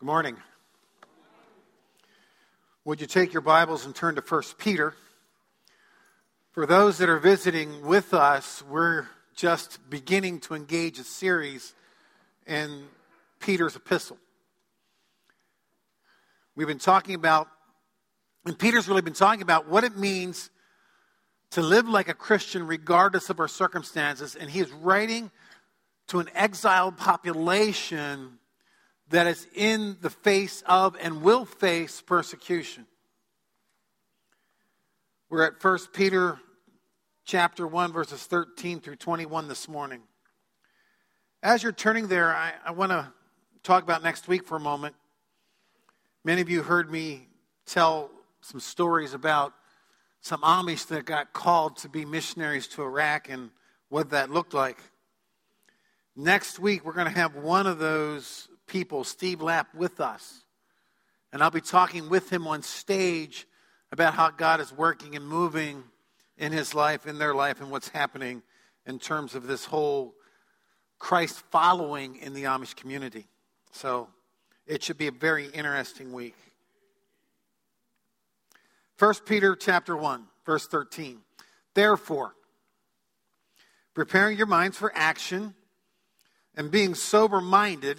Good morning. Would you take your Bibles and turn to 1 Peter? For those that are visiting with us, we're just beginning to engage a series in Peter's epistle. We've been talking about, and Peter's really been talking about what it means to live like a Christian regardless of our circumstances, and he is writing to an exiled population that is in the face of and will face persecution. We're at 1 Peter chapter 1 verses 13 through 21 this morning. As you're turning there, I, I want to talk about next week for a moment. Many of you heard me tell some stories about some Amish that got called to be missionaries to Iraq and what that looked like. Next week, we're going to have one of those people, Steve Lapp, with us. And I'll be talking with him on stage about how God is working and moving in his life, in their life, and what's happening in terms of this whole Christ following in the Amish community. So it should be a very interesting week. 1 Peter chapter 1, verse 13. Therefore, preparing your minds for action and being sober minded,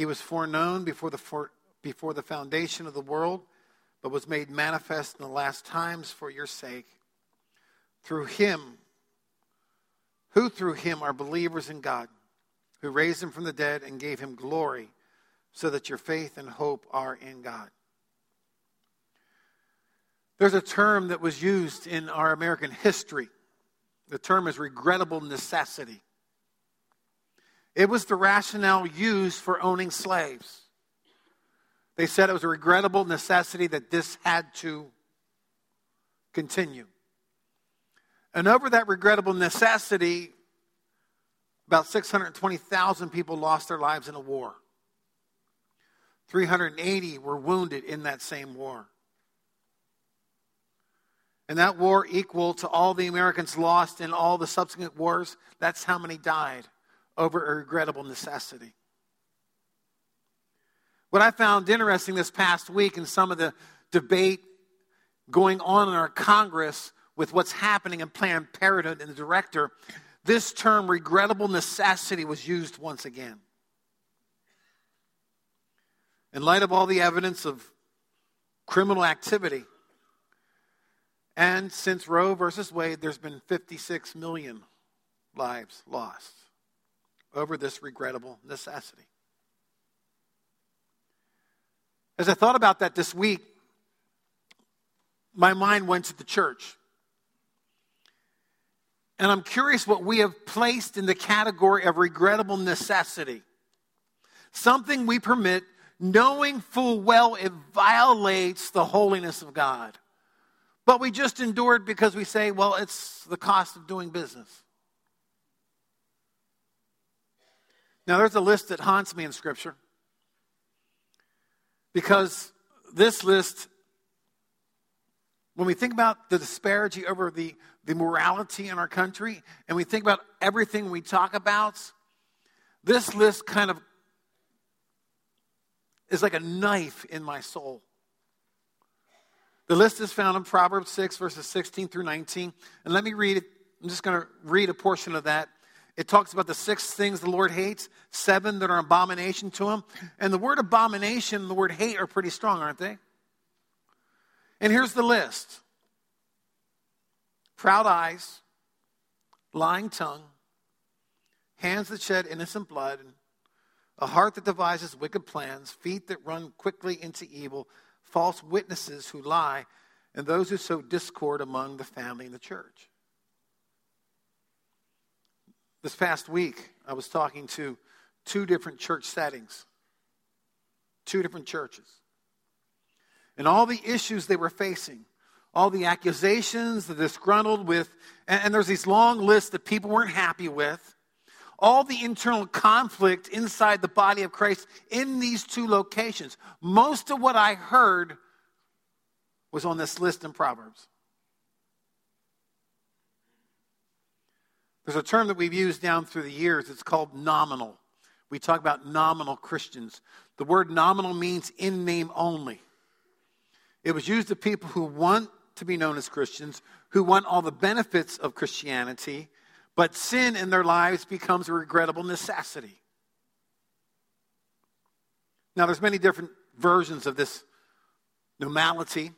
He was foreknown before the, for, before the foundation of the world, but was made manifest in the last times for your sake. Through him, who through him are believers in God, who raised him from the dead and gave him glory, so that your faith and hope are in God. There's a term that was used in our American history. The term is regrettable necessity. It was the rationale used for owning slaves. They said it was a regrettable necessity that this had to continue. And over that regrettable necessity, about 620,000 people lost their lives in a war. 380 were wounded in that same war. And that war equal to all the Americans lost in all the subsequent wars, that's how many died over a regrettable necessity. What I found interesting this past week in some of the debate going on in our Congress with what's happening in Planned Parenthood and the director, this term regrettable necessity was used once again. In light of all the evidence of criminal activity, and since Roe versus Wade, there's been 56 million lives lost over this regrettable necessity. As I thought about that this week, my mind went to the church. And I'm curious what we have placed in the category of regrettable necessity. Something we permit knowing full well it violates the holiness of God. But we just endure it because we say, well, it's the cost of doing business. Now, there's a list that haunts me in Scripture because this list, when we think about the disparity over the, the morality in our country and we think about everything we talk about, this list kind of is like a knife in my soul. The list is found in Proverbs 6, verses 16 through 19. And let me read it. I'm just going to read a portion of that it talks about the six things the Lord hates, seven that are an abomination to him. And the word abomination and the word hate are pretty strong, aren't they? And here's the list proud eyes, lying tongue, hands that shed innocent blood, a heart that devises wicked plans, feet that run quickly into evil, false witnesses who lie, and those who sow discord among the family and the church. This past week, I was talking to two different church settings, two different churches. And all the issues they were facing, all the accusations, the disgruntled with, and, and there's these long lists that people weren't happy with, all the internal conflict inside the body of Christ in these two locations. Most of what I heard was on this list in Proverbs. There's a term that we've used down through the years, it's called nominal. We talk about nominal Christians. The word nominal means in name only. It was used of people who want to be known as Christians, who want all the benefits of Christianity, but sin in their lives becomes a regrettable necessity. Now, there's many different versions of this normality.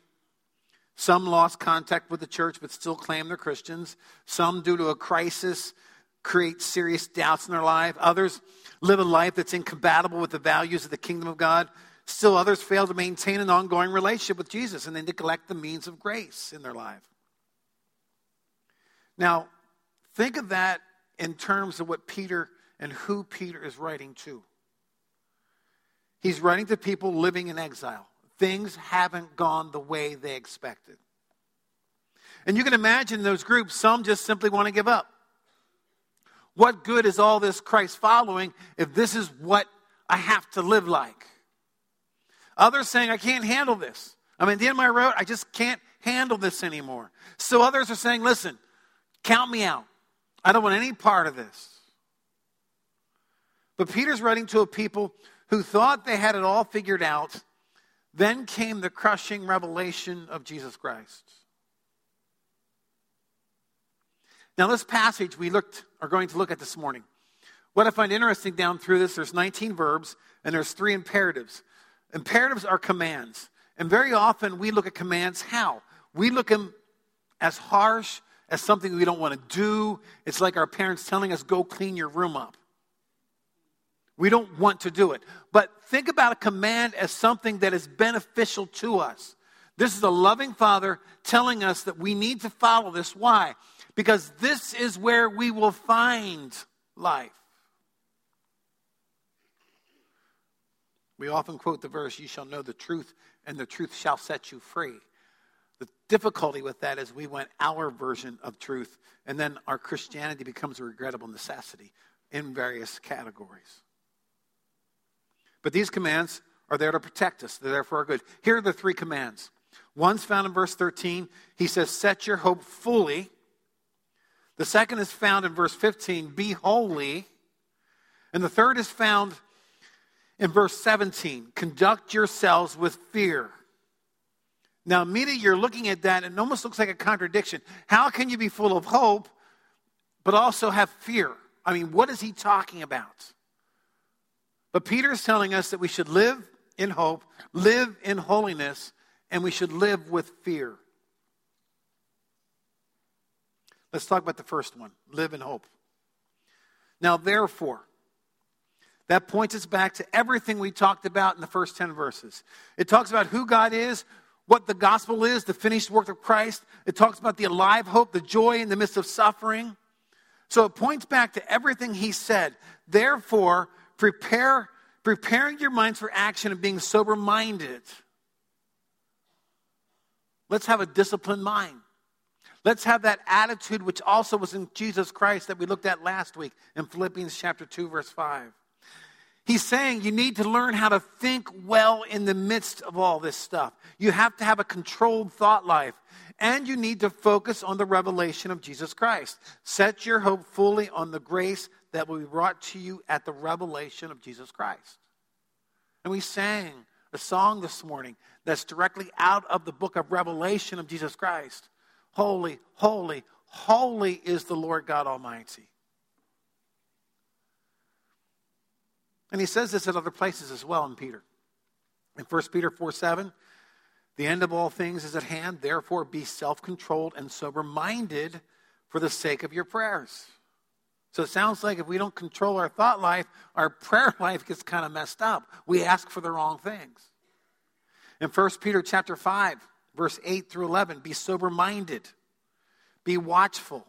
Some lost contact with the church but still claim they're Christians. Some, due to a crisis, create serious doubts in their life. Others live a life that's incompatible with the values of the kingdom of God. Still, others fail to maintain an ongoing relationship with Jesus and they neglect the means of grace in their life. Now, think of that in terms of what Peter and who Peter is writing to. He's writing to people living in exile things haven't gone the way they expected. And you can imagine those groups, some just simply want to give up. What good is all this Christ following if this is what I have to live like? Others saying, I can't handle this. I'm at the end of my road. I just can't handle this anymore. So others are saying, listen, count me out. I don't want any part of this. But Peter's writing to a people who thought they had it all figured out then came the crushing revelation of Jesus Christ. Now, this passage we looked are going to look at this morning. What I find interesting down through this, there's 19 verbs and there's three imperatives. Imperatives are commands. And very often we look at commands how? We look at them as harsh, as something we don't want to do. It's like our parents telling us, go clean your room up. We don't want to do it. But think about a command as something that is beneficial to us. This is a loving father telling us that we need to follow this. Why? Because this is where we will find life. We often quote the verse, You shall know the truth, and the truth shall set you free. The difficulty with that is we want our version of truth, and then our Christianity becomes a regrettable necessity in various categories. But these commands are there to protect us, they're there for our good. Here are the three commands. One's found in verse 13. He says, Set your hope fully. The second is found in verse 15, Be holy. And the third is found in verse 17, Conduct yourselves with fear. Now, immediately you're looking at that, and it almost looks like a contradiction. How can you be full of hope, but also have fear? I mean, what is he talking about? But Peter is telling us that we should live in hope, live in holiness, and we should live with fear. Let's talk about the first one live in hope. Now, therefore, that points us back to everything we talked about in the first 10 verses. It talks about who God is, what the gospel is, the finished work of Christ. It talks about the alive hope, the joy in the midst of suffering. So it points back to everything he said. Therefore, prepare, preparing your minds for action and being sober minded. Let's have a disciplined mind. Let's have that attitude which also was in Jesus Christ that we looked at last week in Philippians chapter 2 verse 5. He's saying you need to learn how to think well in the midst of all this stuff. You have to have a controlled thought life and you need to focus on the revelation of Jesus Christ. Set your hope fully on the grace that will be brought to you at the revelation of Jesus Christ. And we sang a song this morning that's directly out of the book of Revelation of Jesus Christ. Holy, holy, holy is the Lord God Almighty. And he says this at other places as well in Peter. In 1 Peter 4 7, The end of all things is at hand. Therefore, be self controlled and sober minded for the sake of your prayers. So it sounds like if we don't control our thought life, our prayer life gets kind of messed up. We ask for the wrong things. In 1 Peter chapter 5, verse 8 through 11, be sober minded, be watchful.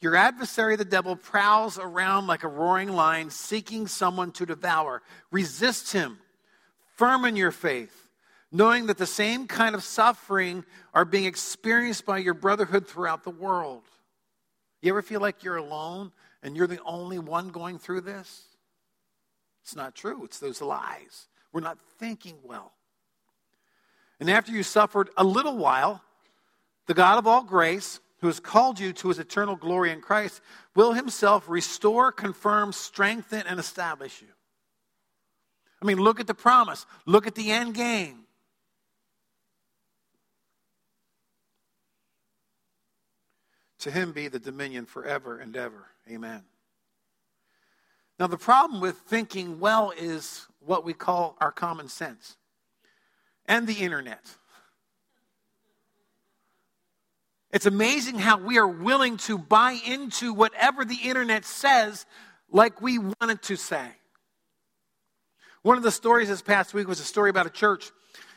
Your adversary, the devil, prowls around like a roaring lion, seeking someone to devour. Resist him, firm in your faith, knowing that the same kind of suffering are being experienced by your brotherhood throughout the world. You ever feel like you're alone and you're the only one going through this? It's not true. It's those lies. We're not thinking well. And after you suffered a little while, the God of all grace, who has called you to his eternal glory in Christ, will himself restore, confirm, strengthen, and establish you. I mean, look at the promise, look at the end game. To him be the dominion forever and ever. Amen. Now, the problem with thinking well is what we call our common sense and the internet. It's amazing how we are willing to buy into whatever the internet says like we want it to say. One of the stories this past week was a story about a church.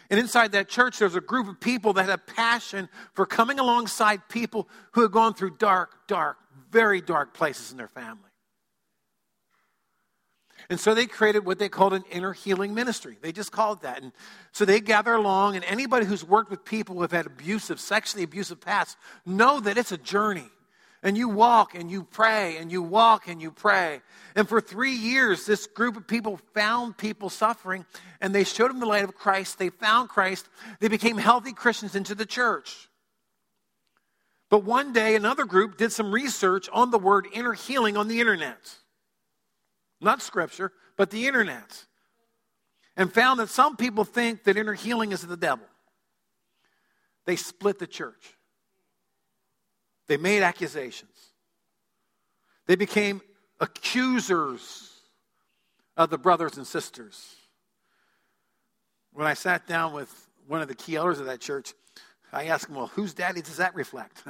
And inside that church, there was a group of people that had a passion for coming alongside people who had gone through dark, dark, very dark places in their family. And so they created what they called an inner healing ministry. They just called that. And so they gather along, and anybody who's worked with people who have had abusive, sexually abusive past, know that it's a journey. And you walk and you pray and you walk and you pray. And for three years, this group of people found people suffering and they showed them the light of Christ. They found Christ. They became healthy Christians into the church. But one day, another group did some research on the word inner healing on the internet. Not scripture, but the internet. And found that some people think that inner healing is the devil. They split the church. They made accusations. They became accusers of the brothers and sisters. When I sat down with one of the key elders of that church, I asked him, Well, whose daddy does that reflect?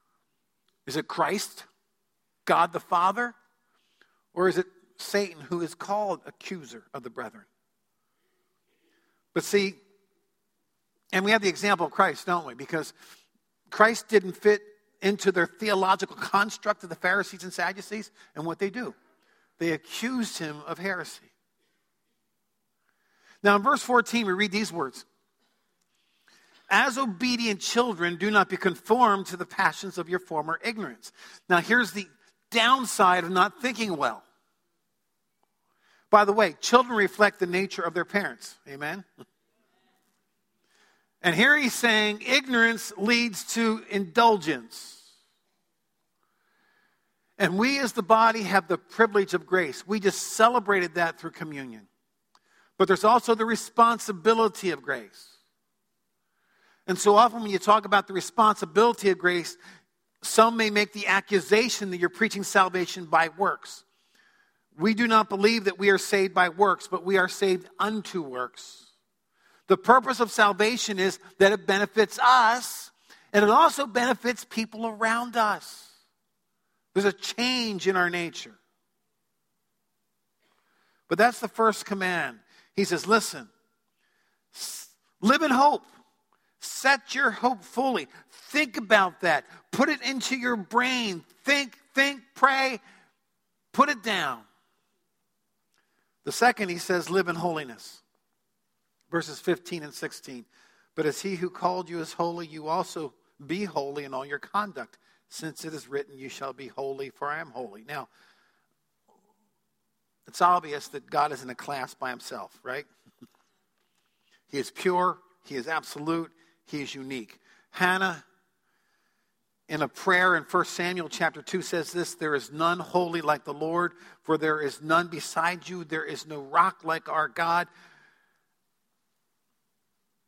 is it Christ, God the Father, or is it Satan, who is called accuser of the brethren. But see, and we have the example of Christ, don't we? Because Christ didn't fit into their theological construct of the Pharisees and Sadducees, and what they do. They accused him of heresy. Now, in verse 14, we read these words As obedient children, do not be conformed to the passions of your former ignorance. Now, here's the downside of not thinking well by the way, children reflect the nature of their parents. Amen? And here he's saying ignorance leads to indulgence. And we as the body have the privilege of grace. We just celebrated that through communion. But there's also the responsibility of grace. And so often when you talk about the responsibility of grace, some may make the accusation that you're preaching salvation by works. We do not believe that we are saved by works, but we are saved unto works. The purpose of salvation is that it benefits us and it also benefits people around us. There's a change in our nature. But that's the first command. He says, listen, live in hope. Set your hope fully. Think about that. Put it into your brain. Think, think, pray. Put it down. The second, he says, live in holiness. Verses 15 and 16. But as he who called you is holy, you also be holy in all your conduct, since it is written, You shall be holy, for I am holy. Now, it's obvious that God is in a class by himself, right? he is pure, he is absolute, he is unique. Hannah in a prayer in 1 Samuel chapter 2 says this There is none holy like the Lord, for there is none beside you. There is no rock like our God.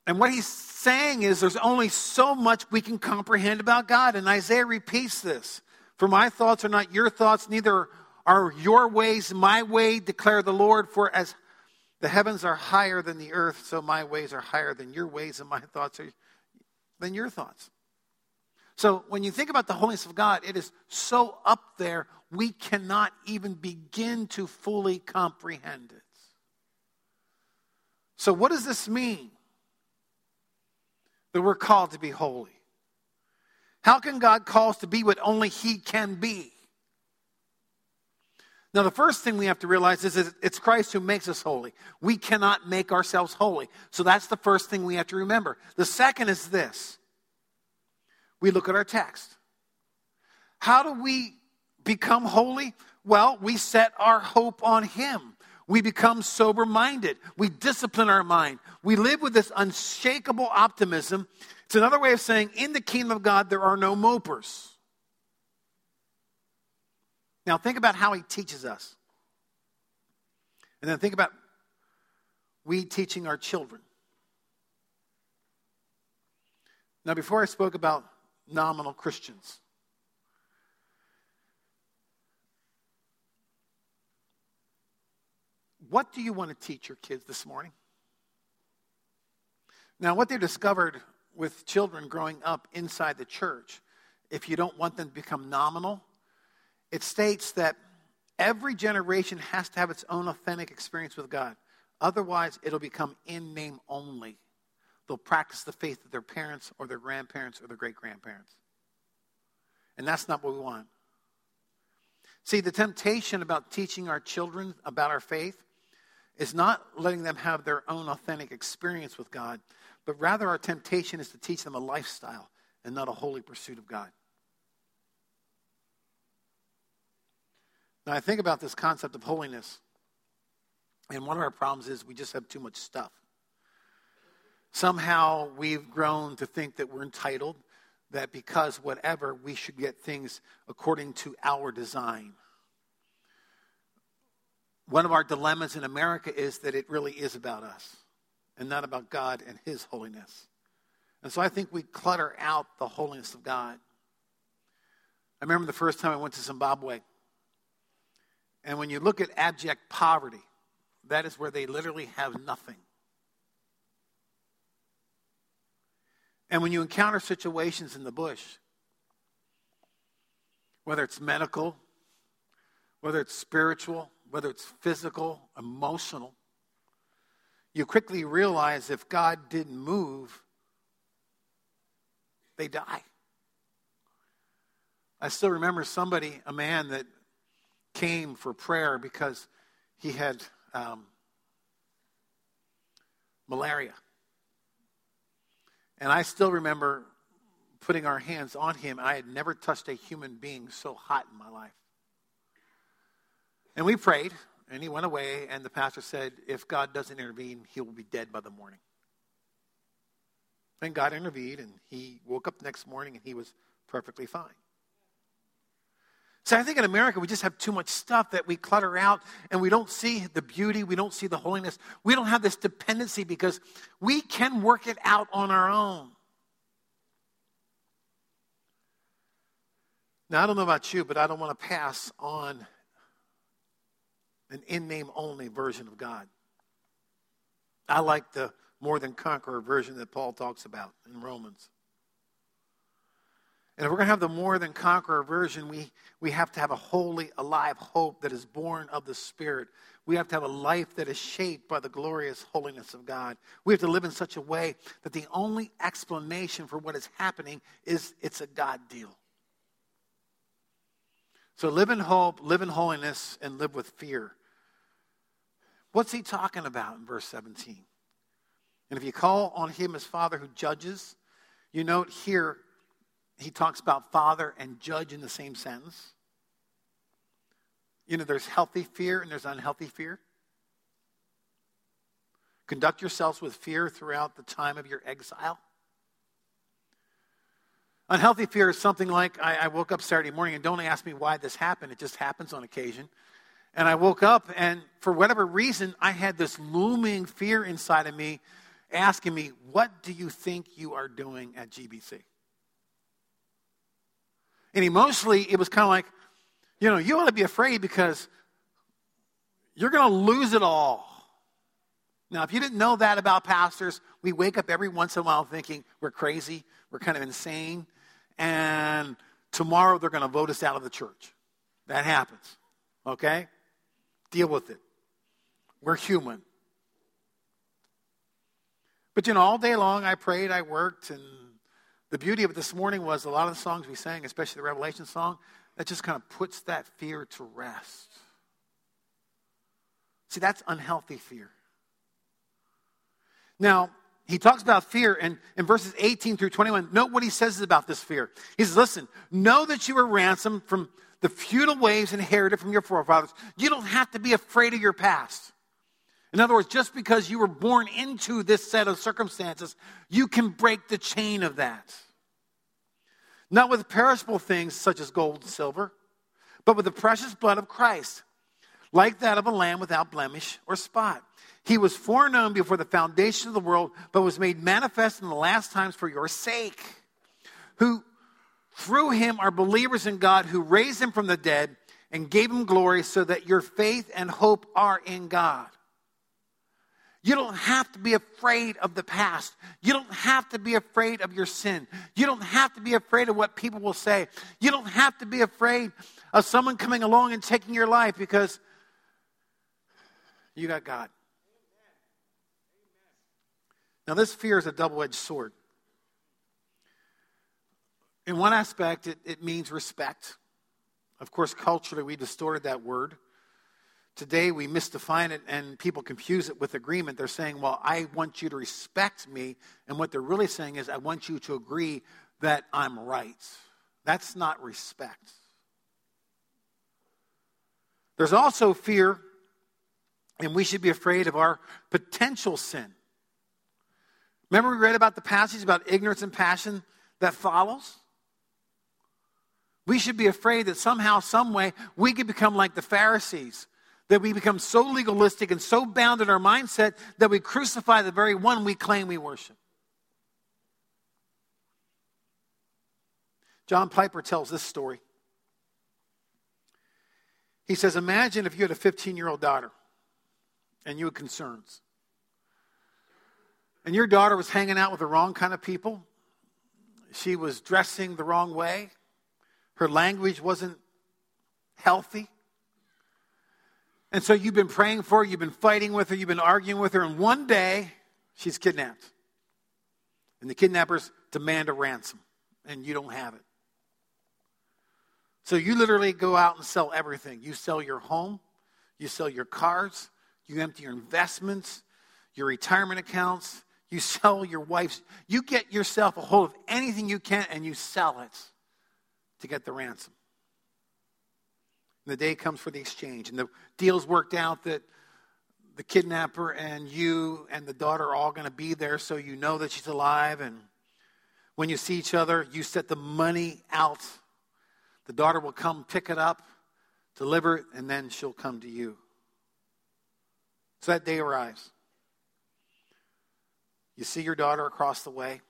And what he's saying is there's only so much we can comprehend about God. And Isaiah repeats this For my thoughts are not your thoughts, neither are your ways my way, declare the Lord. For as The heavens are higher than the earth, so my ways are higher than your ways, and my thoughts are than your thoughts. So when you think about the holiness of God, it is so up there, we cannot even begin to fully comprehend it. So, what does this mean? That we're called to be holy. How can God call us to be what only He can be? Now, the first thing we have to realize is that it's Christ who makes us holy. We cannot make ourselves holy. So that's the first thing we have to remember. The second is this we look at our text. How do we become holy? Well, we set our hope on Him. We become sober minded. We discipline our mind. We live with this unshakable optimism. It's another way of saying, in the kingdom of God, there are no mopers. Now, think about how he teaches us. And then think about we teaching our children. Now, before I spoke about nominal Christians, what do you want to teach your kids this morning? Now, what they discovered with children growing up inside the church, if you don't want them to become nominal, it states that every generation has to have its own authentic experience with God. Otherwise, it'll become in name only. They'll practice the faith of their parents or their grandparents or their great grandparents. And that's not what we want. See, the temptation about teaching our children about our faith is not letting them have their own authentic experience with God, but rather our temptation is to teach them a lifestyle and not a holy pursuit of God. Now, I think about this concept of holiness, and one of our problems is we just have too much stuff. Somehow we've grown to think that we're entitled, that because whatever, we should get things according to our design. One of our dilemmas in America is that it really is about us and not about God and His holiness. And so I think we clutter out the holiness of God. I remember the first time I went to Zimbabwe. And when you look at abject poverty, that is where they literally have nothing. And when you encounter situations in the bush, whether it's medical, whether it's spiritual, whether it's physical, emotional, you quickly realize if God didn't move, they die. I still remember somebody, a man that came for prayer because he had um, malaria. And I still remember putting our hands on him. I had never touched a human being so hot in my life. And we prayed, and he went away, and the pastor said, If God doesn't intervene, he will be dead by the morning. And God intervened, and he woke up the next morning, and he was perfectly fine. So I think in America, we just have too much stuff that we clutter out and we don't see the beauty, we don't see the holiness. We don't have this dependency because we can work it out on our own. Now, I don't know about you, but I don't want to pass on an in name only version of God. I like the more than conqueror version that Paul talks about in Romans. And if we're going to have the more than conqueror version, we, we have to have a holy, alive hope that is born of the Spirit. We have to have a life that is shaped by the glorious holiness of God. We have to live in such a way that the only explanation for what is happening is it's a God deal. So live in hope, live in holiness, and live with fear. What's he talking about in verse 17? And if you call on him as Father who judges, you note here he talks about father and judge in the same sentence. You know, there's healthy fear and there's unhealthy fear. Conduct yourselves with fear throughout the time of your exile. Unhealthy fear is something like I, I, woke up Saturday morning and don't ask me why this happened. It just happens on occasion. And I woke up and for whatever reason, I had this looming fear inside of me asking me, What do you think you are doing at GBC? And emotionally, it was kind of like, you know, you ought to be afraid because you're going to lose it all. Now, if you didn't know that about pastors, we wake up every once in a while thinking we're crazy, we're kind of insane, and tomorrow they're going to vote us out of the church. That happens. Okay? Deal with it. We're human. But you know, all day long I prayed, I worked, and the beauty of it this morning was a lot of the songs we sang, especially the Revelation song, that just kind of puts that fear to rest. See, that's unhealthy fear. Now, he talks about fear in, in verses 18 through 21. Note what he says about this fear. He says, Listen, know that you were ransomed from the futile ways inherited from your forefathers. You don't have to be afraid of your past. In other words, just because you were born into this set of circumstances, you can break the chain of that. Not with perishable things such as gold and silver, but with the precious blood of Christ, like that of a lamb without blemish or spot. He was foreknown before the foundation of the world, but was made manifest in the last times for your sake, who through him are believers in God who raised him from the dead and gave him glory so that your faith and hope are in God. You don't have to be afraid of the past. You don't have to be afraid of your sin. You don't have to be afraid of what people will say. You don't have to be afraid of someone coming along and taking your life because you got God. Now, this fear is a double edged sword. In one aspect, it, it means respect. Of course, culturally, we distorted that word. Today, we misdefine it and people confuse it with agreement. They're saying, Well, I want you to respect me. And what they're really saying is, I want you to agree that I'm right. That's not respect. There's also fear, and we should be afraid of our potential sin. Remember, we read about the passage about ignorance and passion that follows? We should be afraid that somehow, some way, we could become like the Pharisees, that we become so legalistic and so bound in our mindset that we crucify the very one we claim we worship. John Piper tells this story. He says, Imagine if you had a 15 year old daughter and you had concerns and your daughter was hanging out with the wrong kind of people, she was dressing the wrong way, her language wasn't healthy. And so you've been praying for her, you've been fighting with her, you've been arguing with her, and one day she's kidnapped. And the kidnappers demand a ransom, and you don't have it. So you literally go out and sell everything. You sell your home, you sell your cars, you empty your investments, your retirement accounts, you sell your wife's, you get yourself a hold of anything you can and you sell it to get the ransom. And the day comes for the exchange, and the deal's worked out that the kidnapper and you and the daughter are all going to be there so you know that she's alive. And when you see each other, you set the money out. The daughter will come pick it up, deliver it, and then she'll come to you. So that day arrives. You see your daughter across the way.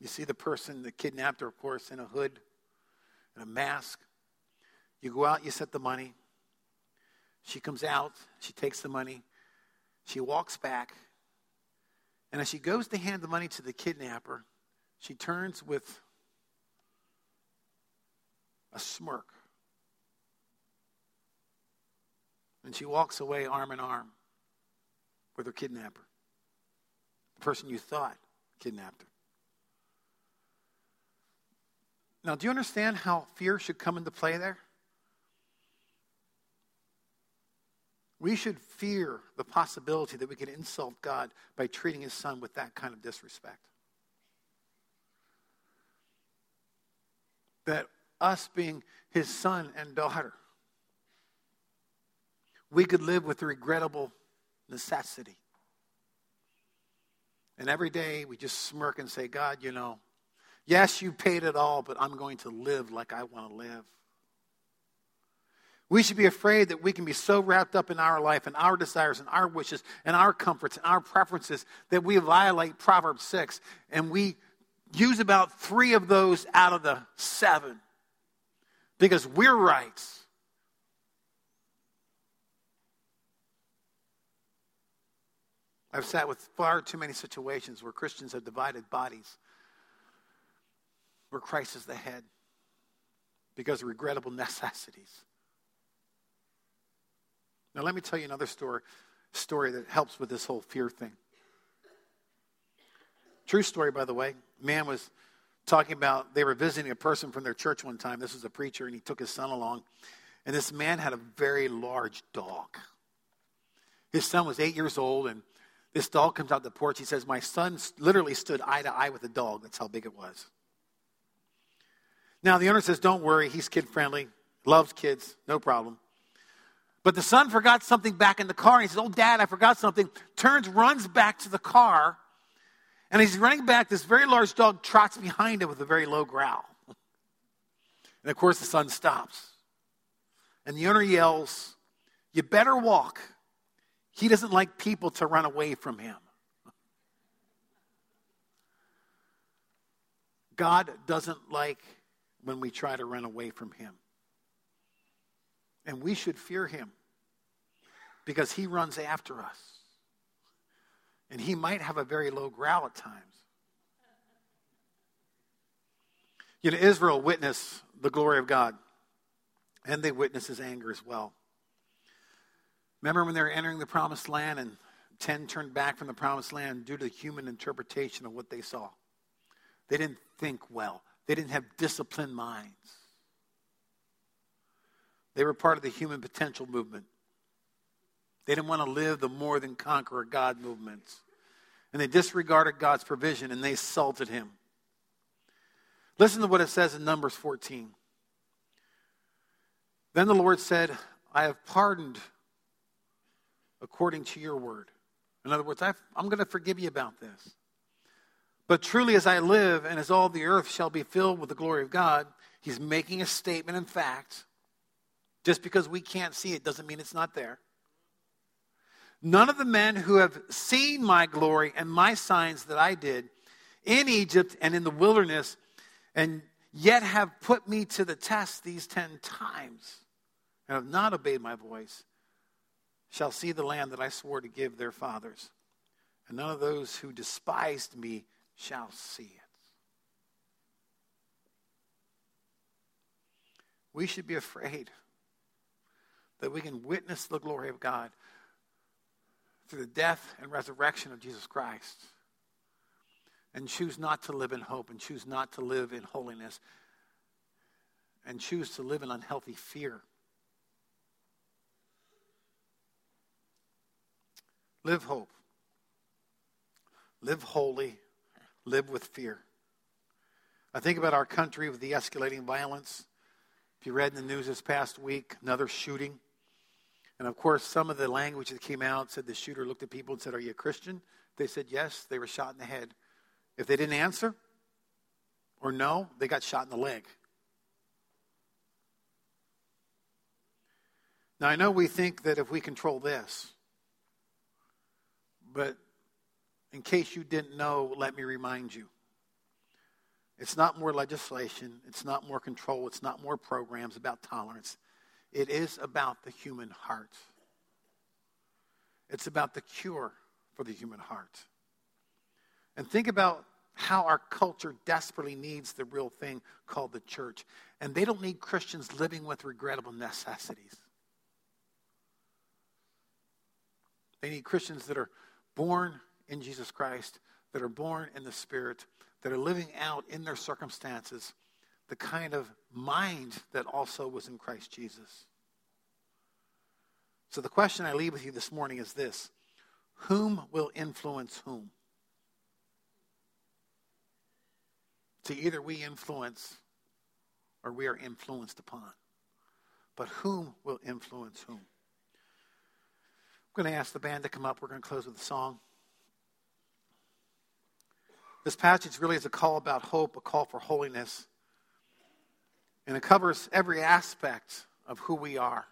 You see the person that kidnapped her, of course, in a hood and a mask. You go out, you set the money. She comes out, she takes the money, she walks back, and as she goes to hand the money to the kidnapper, she turns with a smirk. And she walks away arm in arm with her kidnapper the person you thought kidnapped her. Now, do you understand how fear should come into play there? We should fear the possibility that we can insult God by treating his son with that kind of disrespect. That us being his son and daughter, we could live with the regrettable necessity and every day we just smirk and say, God, you know, yes, you paid it all, but I'm going to live like I want to live. We should be afraid that we can be so wrapped up in our life and our desires and our wishes and our comforts and our preferences that we violate Proverbs 6 and we use about three of those out of the seven because we're right. I've sat with far too many situations where Christians have divided bodies, where Christ is the head, because of regrettable necessities. Now, let me tell you another story, story that helps with this whole fear thing. True story, by the way. Man was talking about they were visiting a person from their church one time. This was a preacher, and he took his son along. And this man had a very large dog. His son was eight years old, and this dog comes out the porch. He says, My son literally stood eye to eye with a dog. That's how big it was. Now, the owner says, Don't worry, he's kid friendly, loves kids, no problem. But the son forgot something back in the car, and he says, Oh, dad, I forgot something. Turns, runs back to the car, and as he's running back, this very large dog trots behind him with a very low growl. And of course, the son stops. And the owner yells, You better walk. He doesn't like people to run away from him. God doesn't like when we try to run away from him. And we should fear him because he runs after us. And he might have a very low growl at times. You know, Israel witnessed the glory of God, and they witnessed his anger as well. Remember when they were entering the promised land and 10 turned back from the promised land due to the human interpretation of what they saw? They didn't think well, they didn't have disciplined minds. They were part of the human potential movement. They didn't want to live the more than conqueror God movements. And they disregarded God's provision and they assaulted him. Listen to what it says in Numbers 14. Then the Lord said, I have pardoned according to your word. In other words, i am going to forgive you about this. But truly, as I live and as all the earth shall be filled with the glory of God, he's making a statement in fact. Just because we can't see it doesn't mean it's not there. None of the men who have seen my glory and my signs that I did in Egypt and in the wilderness, and yet have put me to the test these ten times, and have not obeyed my voice, shall see the land that I swore to give their fathers. And none of those who despised me shall see it. We should be afraid that we can witness the glory of God through the death and resurrection of Jesus Christ and choose not to live in hope and choose not to live in holiness and choose to live in unhealthy fear. Live hope. Live holy. Live with fear. I think about our country with the escalating violence. If you read in the news this past week, another shooting and of course, some of the language that came out said the shooter looked at people and said, Are you a Christian? They said yes, they were shot in the head. If they didn't answer or no, they got shot in the leg. Now, I know we think that if we control this, but in case you didn't know, let me remind you. It's not more legislation, it's not more control, it's not more programs about tolerance. It is about the human heart. It's about the cure for the human heart. And think about how our culture desperately needs the real thing called the church. And they don't need Christians living with regrettable necessities. They need Christians that are born in Jesus Christ, that are born in the Spirit, that are living out in their circumstances the kind of mind that also was in Christ Jesus. So the question I leave with you this morning is this Whom will influence whom? To either we influence or we are influenced upon. But whom will influence whom? Going to ask the band to come up. We're going to close with a song. This passage really is a call about hope, a call for holiness. And it covers every aspect of who we are.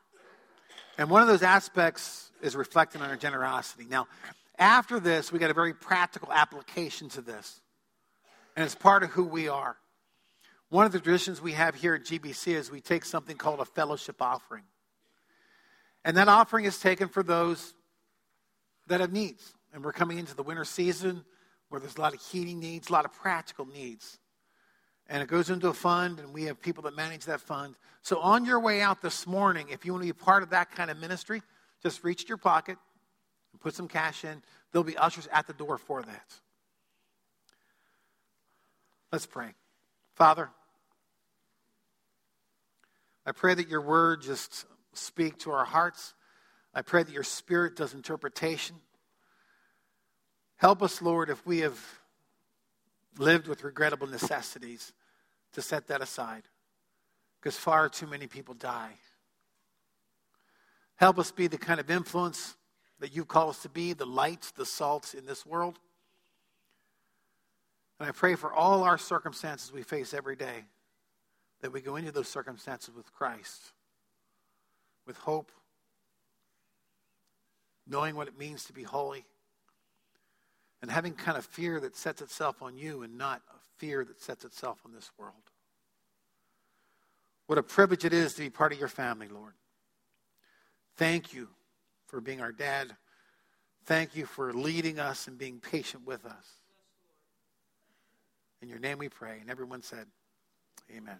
And one of those aspects is reflecting on our generosity. Now, after this, we got a very practical application to this. And it's part of who we are. One of the traditions we have here at GBC is we take something called a fellowship offering. And that offering is taken for those that have needs. And we're coming into the winter season where there's a lot of heating needs, a lot of practical needs. And it goes into a fund, and we have people that manage that fund. So on your way out this morning, if you want to be part of that kind of ministry, just reach to your pocket and put some cash in. There'll be ushers at the door for that. Let's pray. Father, I pray that your word just speak to our hearts. I pray that your spirit does interpretation. Help us, Lord, if we have lived with regrettable necessities, to set that aside. Because far too many people die. Help us be the kind of influence that you call us to be, the lights, the salts in this world. And I pray for all our circumstances we face every day that we go into those circumstances with Christ, with hope, knowing what it means to be holy, and having kind of fear that sets itself on you and not a fear that sets itself on this world. What a privilege it is to be part of your family, Lord. Thank you for being our dad. Thank you for leading us and being patient with us. In your name we pray. And everyone said, Amen.